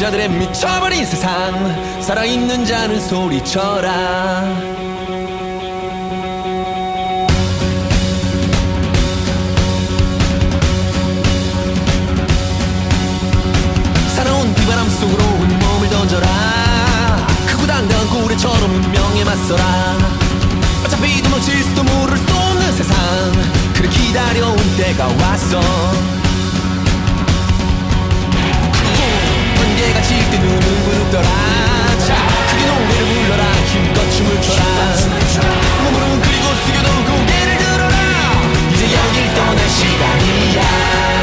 여기는 낙오된 자들의 미쳐버린 세상 살아있는 자는 소리쳐라. 비바람 속으로 온 몸을 던져라. 크고 당당한 고래처럼 운명에 맞서라. 어차피 도망칠 수도 모를 수도 없는 세상 그래 기다려온 때가 왔어 때 눈은 부릅더라. 자 크게 노래를 불러라. 힘껏 춤을 춰라. 몸으로는 그리고 숙여도 고개를 들어라. 이제 여길 떠날 시간이야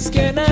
skin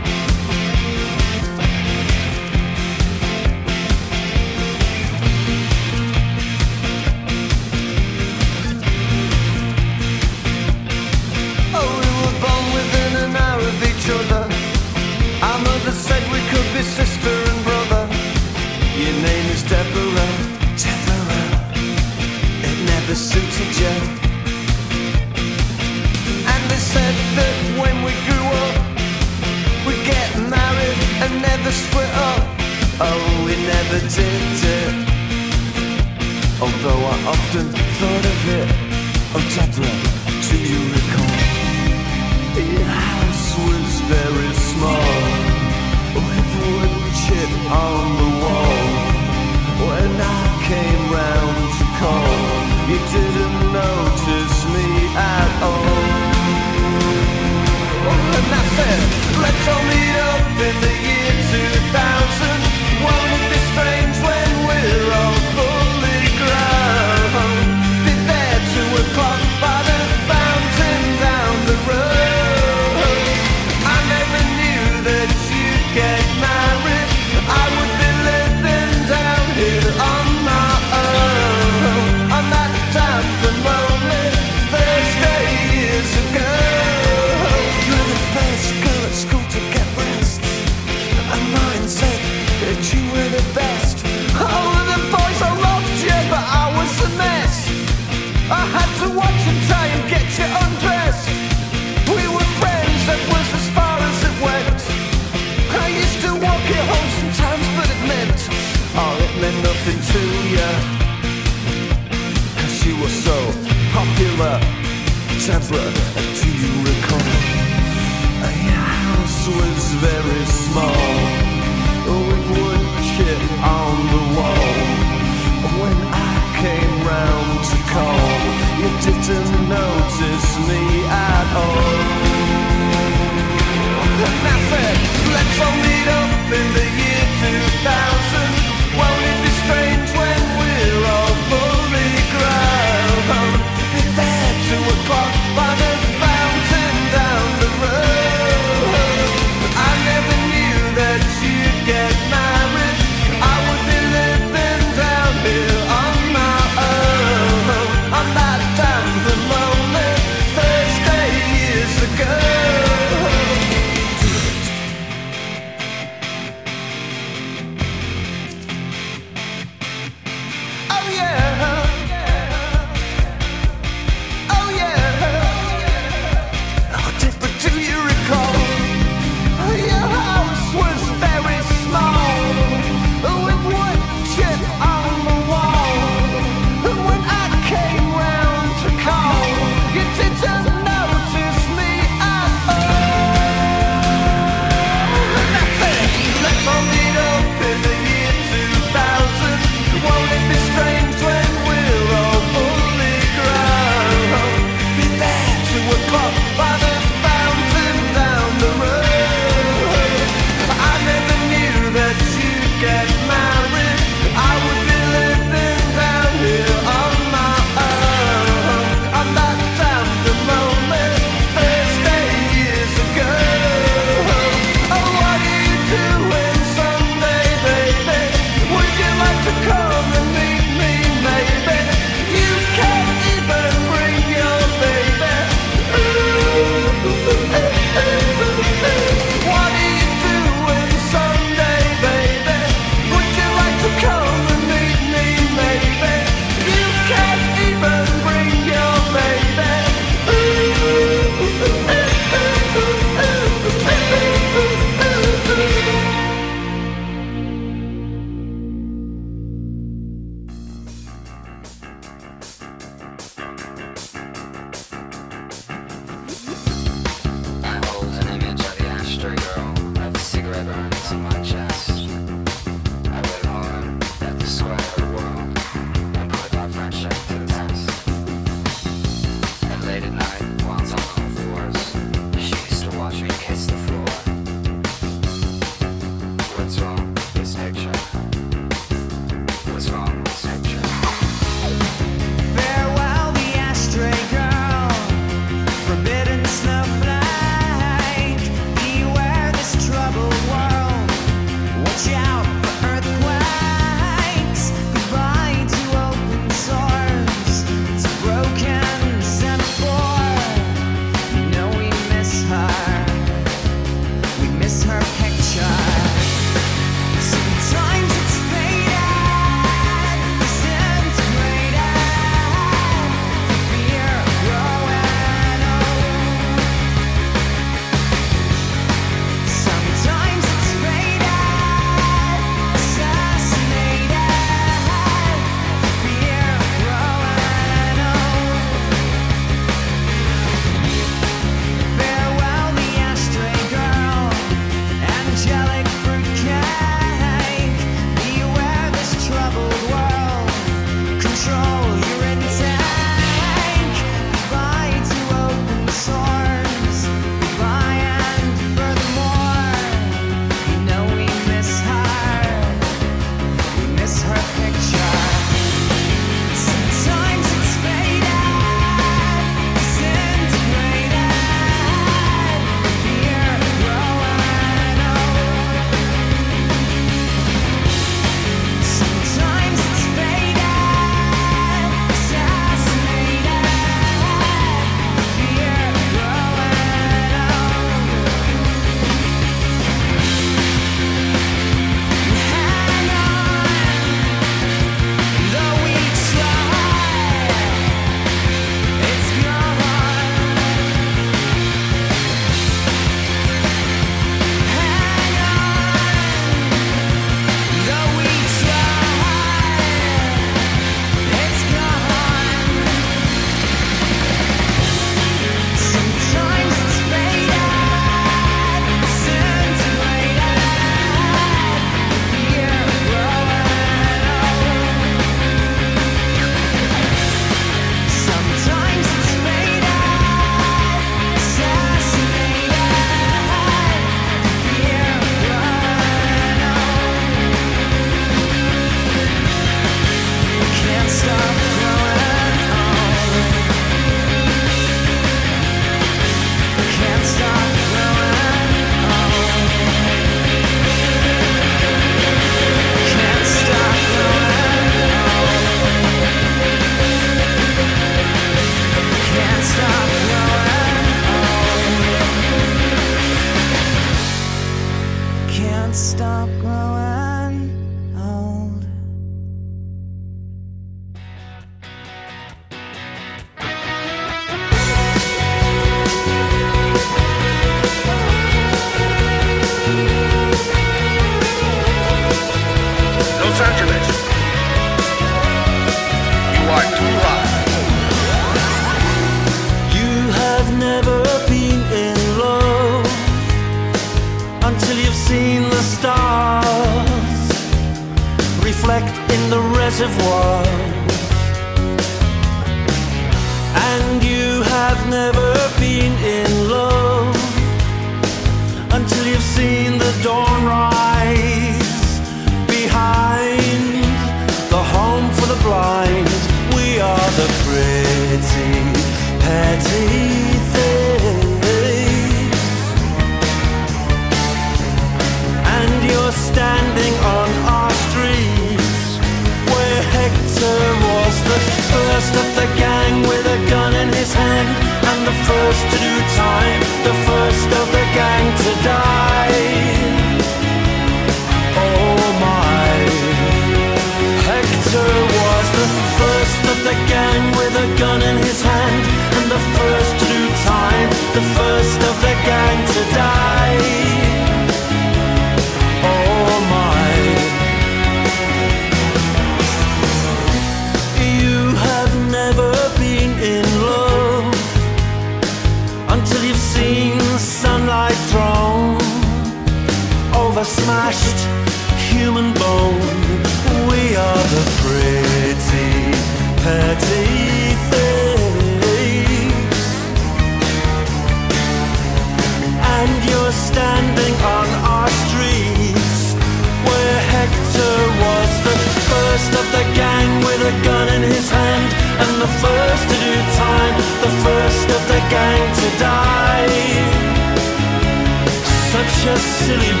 silly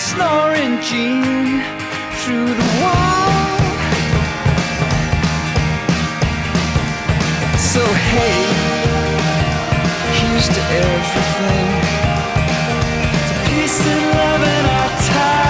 snoring Jean through the wall. So hey, here's to everything, to peace and love in our time.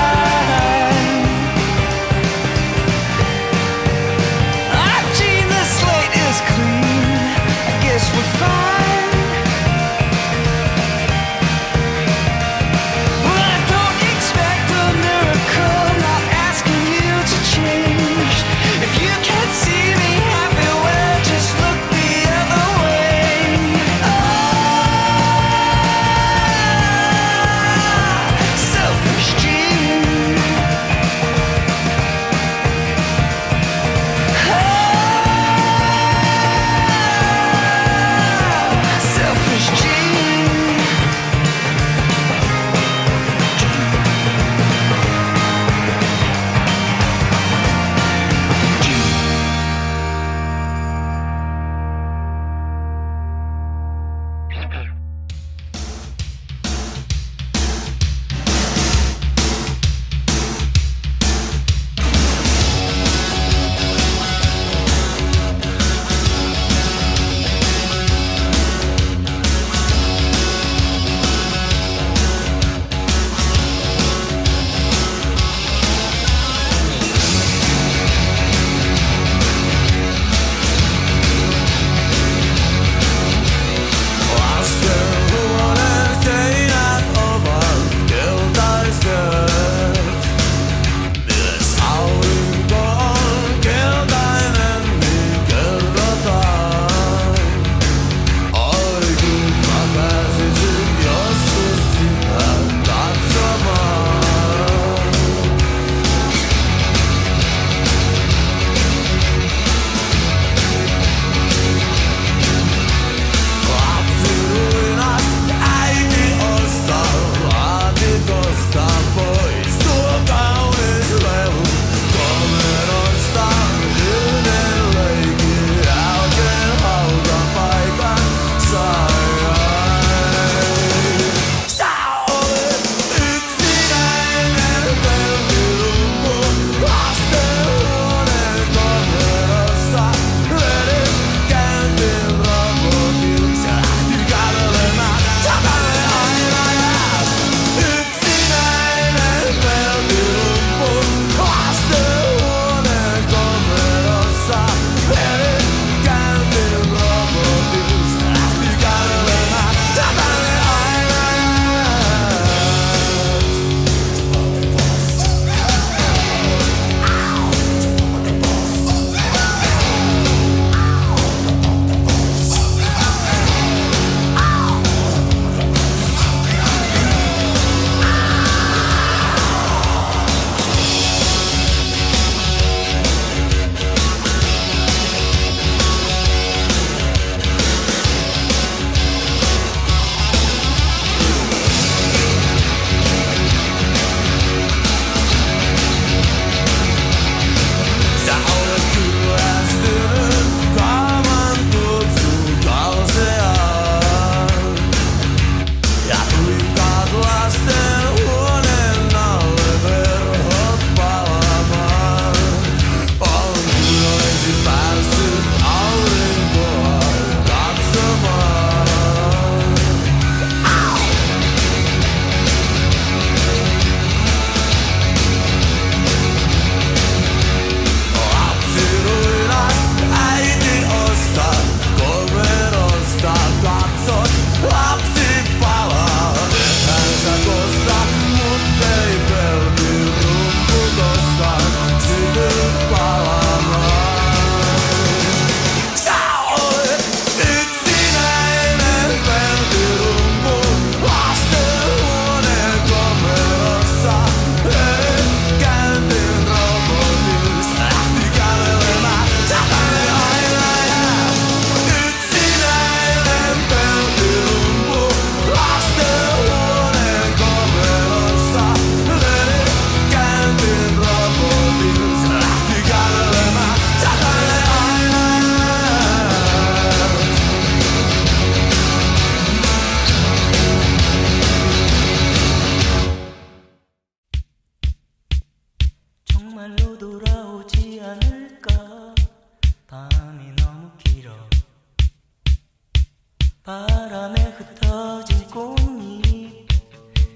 바람에 흩어진 꽃잎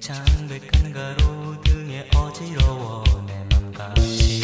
창백한 가로등에 어지러워 내맘 같이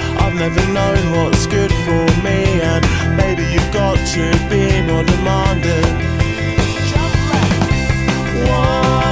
never known what's good for me. And baby, you've got to be more demanding. One.